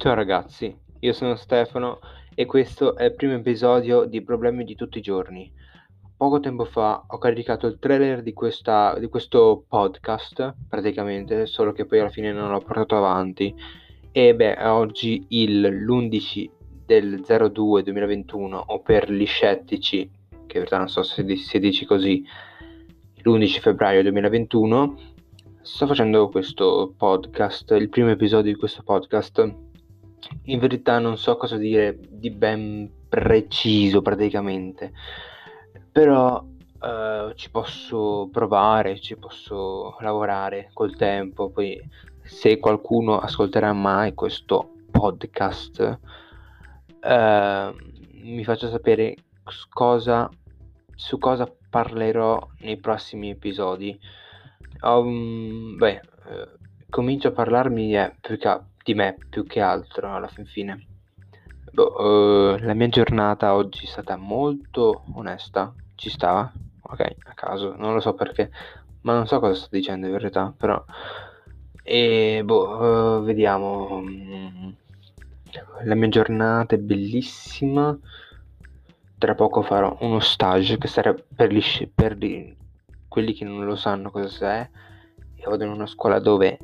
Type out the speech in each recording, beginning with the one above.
Ciao ragazzi, io sono Stefano e questo è il primo episodio di Problemi di tutti i giorni. Poco tempo fa ho caricato il trailer di, questa, di questo podcast, praticamente, solo che poi alla fine non l'ho portato avanti. E beh, oggi il, l'11 del 02 2021, o per gli scettici, che in realtà non so se si dice così, l'11 febbraio 2021, sto facendo questo podcast, il primo episodio di questo podcast in verità non so cosa dire di ben preciso praticamente, però uh, ci posso provare, ci posso lavorare col tempo, poi se qualcuno ascolterà mai questo podcast uh, mi faccia sapere cosa, su cosa parlerò nei prossimi episodi. Um, beh, uh, comincio a parlarmi eh, perché di me più che altro alla fin fine. Boh, uh, la mia giornata oggi è stata molto onesta, ci stava, ok, a caso, non lo so perché, ma non so cosa sto dicendo in verità, però... E boh, uh, vediamo. La mia giornata è bellissima. Tra poco farò uno stage che sarà per, gli, per gli, quelli che non lo sanno cosa è. E vado in una scuola dove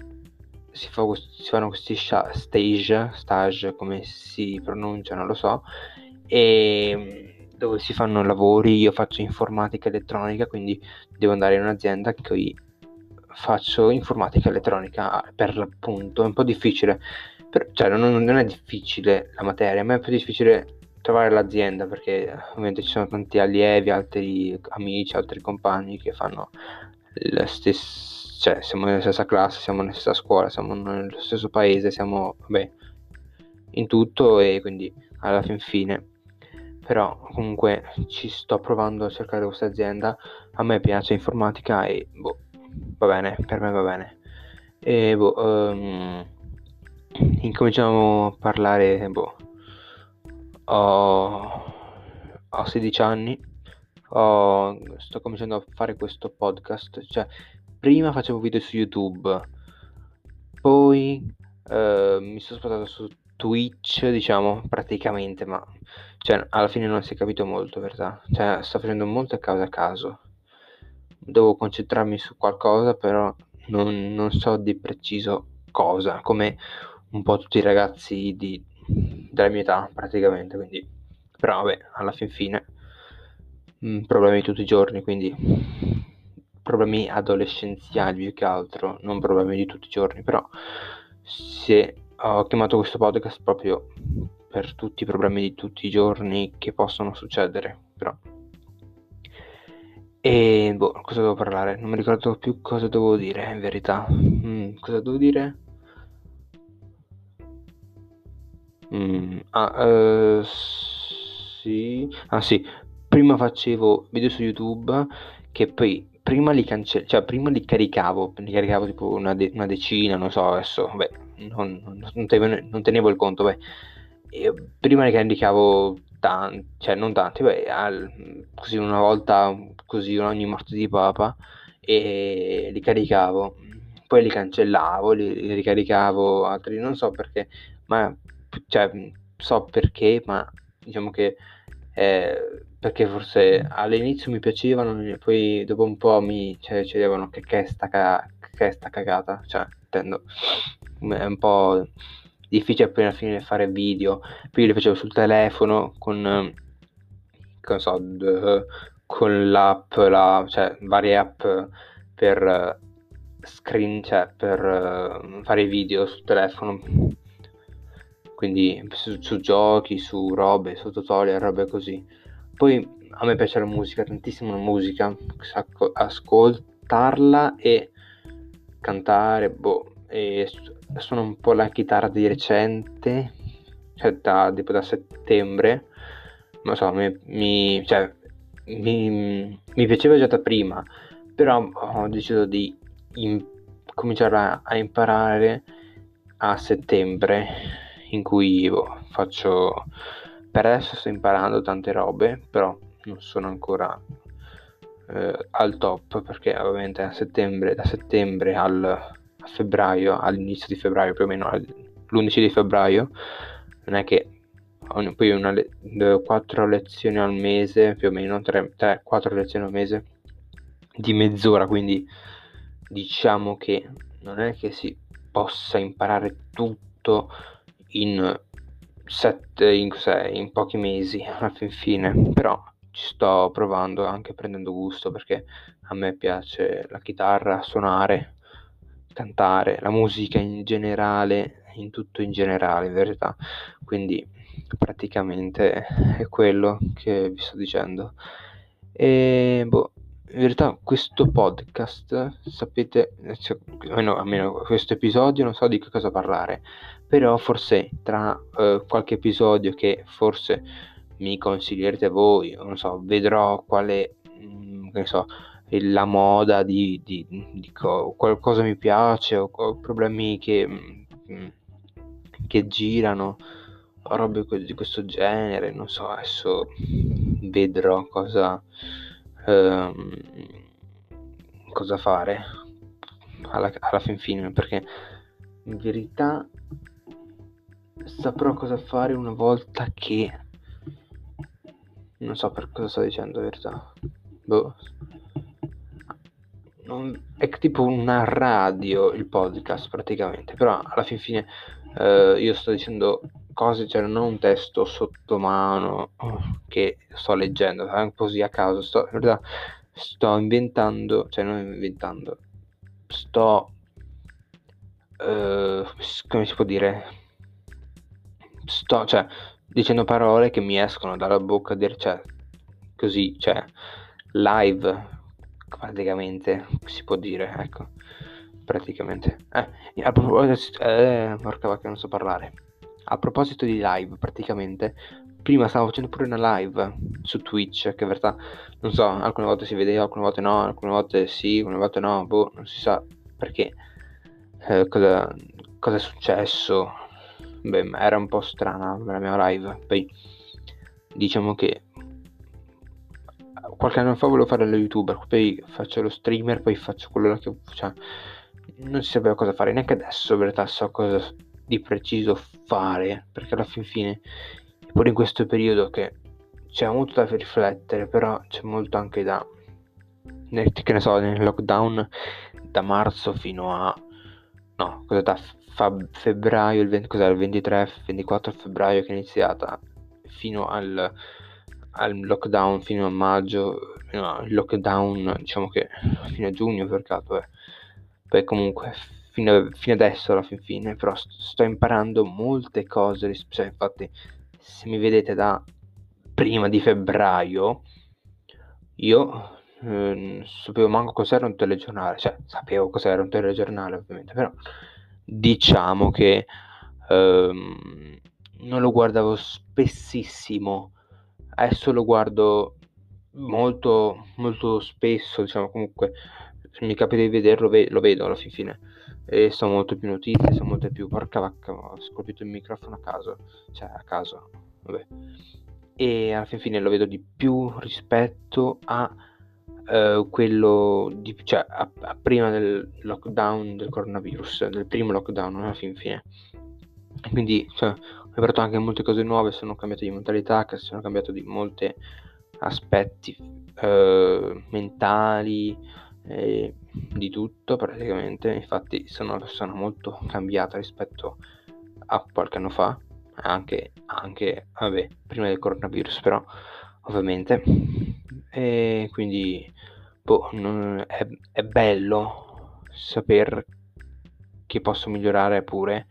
si, fa, si fanno questi stage, stage come si pronuncia, non lo so, e mm, dove si fanno lavori, io faccio informatica elettronica, quindi devo andare in un'azienda che poi faccio informatica elettronica per l'appunto, è un po' difficile, per, cioè non, non, è difficile la materia, ma è più difficile trovare l'azienda perché ovviamente ci sono tanti allievi, altri amici, altri compagni che fanno la stessa cioè siamo nella stessa classe, siamo nella stessa scuola, siamo nello stesso paese, siamo vabbè, in tutto e quindi alla fin fine. Però comunque ci sto provando a cercare questa azienda, a me piace informatica e boh, va bene, per me va bene. E boh, um, incominciamo a parlare, boh, ho, ho 16 anni, ho, sto cominciando a fare questo podcast, cioè prima facevo video su YouTube, poi eh, mi sono spostato su Twitch, diciamo, praticamente, ma cioè, alla fine non si è capito molto, verità. Cioè, sto facendo molte cose a caso. Devo concentrarmi su qualcosa, però non, non so di preciso cosa, come un po' tutti i ragazzi di, della mia età, praticamente, quindi... Però vabbè, alla fin fine, mh, mm, problemi tutti i giorni, quindi problemi adolescenziali più che altro, non problemi di tutti i giorni, però se ho chiamato questo podcast proprio per tutti i problemi di tutti i giorni che possono succedere, però. E boh, cosa devo parlare? Non mi ricordo più cosa devo dire, in verità. Mm, cosa devo dire? Mm, ah, uh, sì. Ah, sì. Prima facevo video su YouTube che poi prima li cancello, cioè prima li caricavo, li caricavo tipo una, de- una decina, non so, adesso, beh, non, non, tenevo, non tenevo il conto, beh. E prima li caricavo tanti, cioè non tanti, beh, al, così una volta, così ogni morte di papa, e li caricavo, poi li cancellavo, li, li ricaricavo, altri non so perché, ma, cioè, so perché, ma diciamo che eh, perché forse all'inizio mi piacevano, poi dopo un po' mi cioè, dicevano che, che, è sta ca- che è sta cagata, cioè intendo, è un po' difficile alla fine fare video, poi li facevo sul telefono con, con, so, con l'app, la, cioè varie app per screen, cioè per uh, fare video sul telefono quindi su, su, giochi, su robe, su tutorial, robe così. Poi a me piace la musica, tantissimo la musica, ascoltarla e cantare, boh, e suono un po' la chitarra di recente, cioè da, tipo da settembre, non so, mi, mi, cioè, mi, mi, piaceva già da prima, però ho deciso di in, cominciare a, a imparare a settembre in cui boh, faccio per adesso sto imparando tante robe però non sono ancora eh, al top perché ovviamente a settembre da settembre al a febbraio all'inizio di febbraio più o meno al, l'11 di febbraio, non è che poi una le- 4 lezioni al mese, più o meno 3-4 lezioni al mese di mezz'ora, quindi diciamo che non è che si possa imparare tutto in, sette, in, in pochi mesi alla fin fine, però ci sto provando anche prendendo gusto perché a me piace la chitarra, suonare, cantare, la musica in generale, in tutto in generale in verità, quindi praticamente è quello che vi sto dicendo. E boh, in verità questo podcast, sapete, cioè, almeno, almeno, questo episodio non so di che cosa parlare, però forse tra uh, qualche episodio che forse mi consiglierete voi, non so, vedrò quale, mh, mm, che so, la moda di, di, di co- qualcosa mi piace o, o problemi che, mh, mm, che girano robe di questo genere, non so, adesso vedrò cosa, ehm, cosa fare alla, alla fin fine, perché in verità saprò cosa fare una volta che non so per cosa sto dicendo in verità. Boh. Non... È tipo una radio il podcast praticamente, però alla fin fine eh, io sto dicendo cose, cioè non ho un testo sotto mano che sto leggendo, così a caso, sto, in realtà sto inventando, cioè non inventando, sto, uh, come si può dire, sto, cioè, dicendo parole che mi escono dalla bocca, dire, cioè, così, cioè, live, praticamente, si può dire, ecco, praticamente. Eh, a proposito, eh, porca vacca, non so parlare. A proposito di live, praticamente, prima stavo facendo pure una live su Twitch, che in realtà, non so, alcune volte si vedeva, alcune volte no, alcune volte sì, alcune volte no, boh, non si sa perché, eh, cosa, cosa è successo. Beh, era un po' strana la mia live, poi diciamo che qualche anno fa volevo fare lo youtuber, poi faccio lo streamer, poi faccio quello che... Cioè, non si sapeva cosa fare, neanche adesso in realtà so cosa di preciso fare, perché alla fin fine, pure in questo periodo che c'è molto da riflettere, però c'è molto anche da, che ne so, nel lockdown da marzo fino a, no, cosa da febbraio, il, 20, cos'era, il 23, 24 febbraio che è iniziata, fino al, al lockdown, fino a maggio, fino al lockdown, diciamo che fino a giugno per caso, eh. poi comunque fino, fino adesso alla fin fine, però sto imparando molte cose, cioè, infatti se mi vedete da prima di febbraio, io eh, sapevo manco cos'era un telegiornale, cioè sapevo cos'era un telegiornale ovviamente, però diciamo che ehm, non lo guardavo spessissimo, adesso lo guardo molto molto spesso, diciamo comunque se mi capita di vederlo lo vedo alla fin fine e sono molto più notizie, sono molto più porca vacca, ho scolpito il microfono a caso, cioè a caso, vabbè. E alla fine lo vedo di più rispetto a uh, quello di, cioè a, a prima del lockdown del coronavirus, del primo lockdown alla fin fine. Quindi cioè, ho imparato anche molte cose nuove, sono cambiato di mentalità, sono cambiato di molti aspetti uh, mentali, eh, di tutto praticamente, infatti sono una persona molto cambiata rispetto a qualche anno fa, anche, anche vabbè, prima del coronavirus però ovviamente, e quindi boh, non, è, è bello saper che posso migliorare pure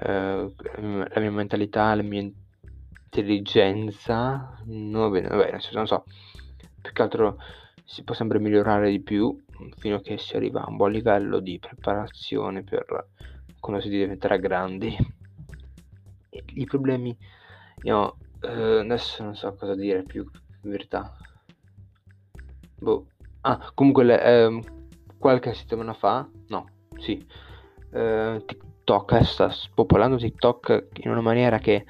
eh, la mia mentalità, la mia intelligenza, no, bene, vabbè, non so, più che altro si può sempre migliorare di più fino a che si arriva a un buon livello di preparazione per quando si diventerà grandi. I problemi, io eh, adesso non so cosa dire più in verità. Boh. Ah, comunque le, eh, qualche settimana fa, no, sì, eh, TikTok sta spopolando TikTok in una maniera che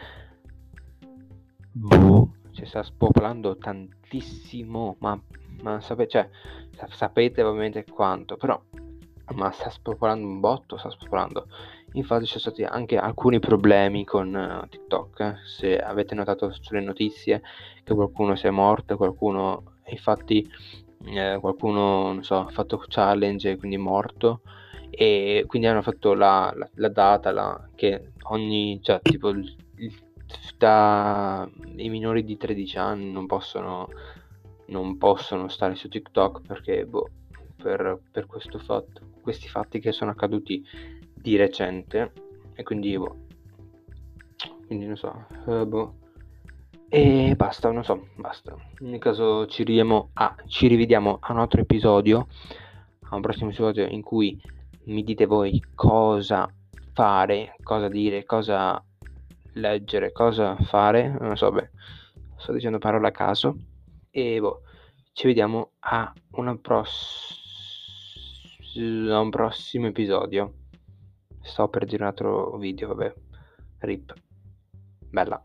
boh, si sta spopolando tantissimo, ma ma sapete, cioè, sapete ovviamente quanto, però, ma sta spopolando un botto, sta spopolando. Infatti ci sono stati anche alcuni problemi con uh, TikTok, se avete notato sulle notizie che qualcuno si è morto, qualcuno infatti eh, qualcuno non so, ha fatto challenge e quindi è morto e quindi hanno fatto la, la, la data la, che ogni, cioè tipo il, da i minori di 13 anni non possono, non possono stare su TikTok perché boh, per, per questo fatto, questi fatti che sono accaduti di recente e quindi boh, quindi non so, uh, boh. E basta, non so, basta. Ogni caso ci, a, ci rivediamo a un altro episodio, a un prossimo episodio in cui mi dite voi cosa fare, cosa dire, cosa leggere, cosa fare, non so, beh, sto dicendo parole a caso e boh, ci vediamo a, pross- a un prossimo episodio. Sto per dire un altro video, vabbè, rip, bella.